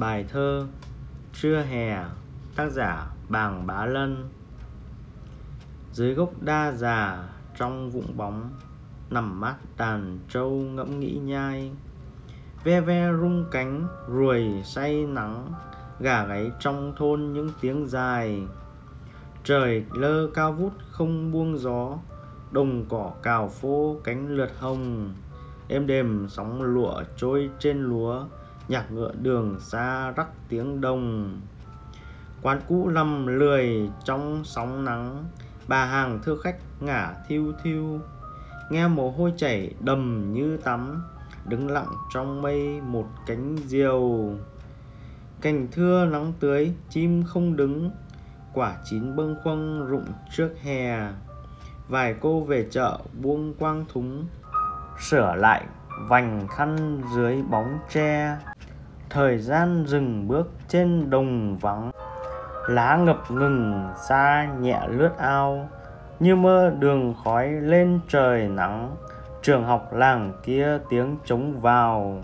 Bài thơ Trưa hè, Tác giả Bàng Bá Lân. Dưới gốc đa già, Trong vụng bóng, Nằm mát đàn trâu ngẫm nghĩ nhai. Ve ve rung cánh, Ruồi say nắng, Gà gáy trong thôn những tiếng dài. Trời lơ cao vút không buông gió, Đồng cỏ cào phô cánh lượt hồng. Êm đềm sóng lụa trôi trên lúa nhạc ngựa đường xa rắc tiếng đồng quán cũ lầm lười trong sóng nắng. Bà hàng thưa khách ngả thiêu thiêu. Nghe mồ hôi chảy đầm như tắm. Đứng lặng trong mây một cánh diều. Cành thưa nắng tưới, chim không đứng. Quả chín bâng khuâng rụng trước hè. Vài cô về chợ buông quang thúng. Sửa lại vành khăn dưới bóng tre thời gian dừng bước trên đồng vắng. Lá ngập ngừng xa nhẹ lướt ao, như mơ đường khói lên trời nắng. Trường học làng kia tiếng trống vào.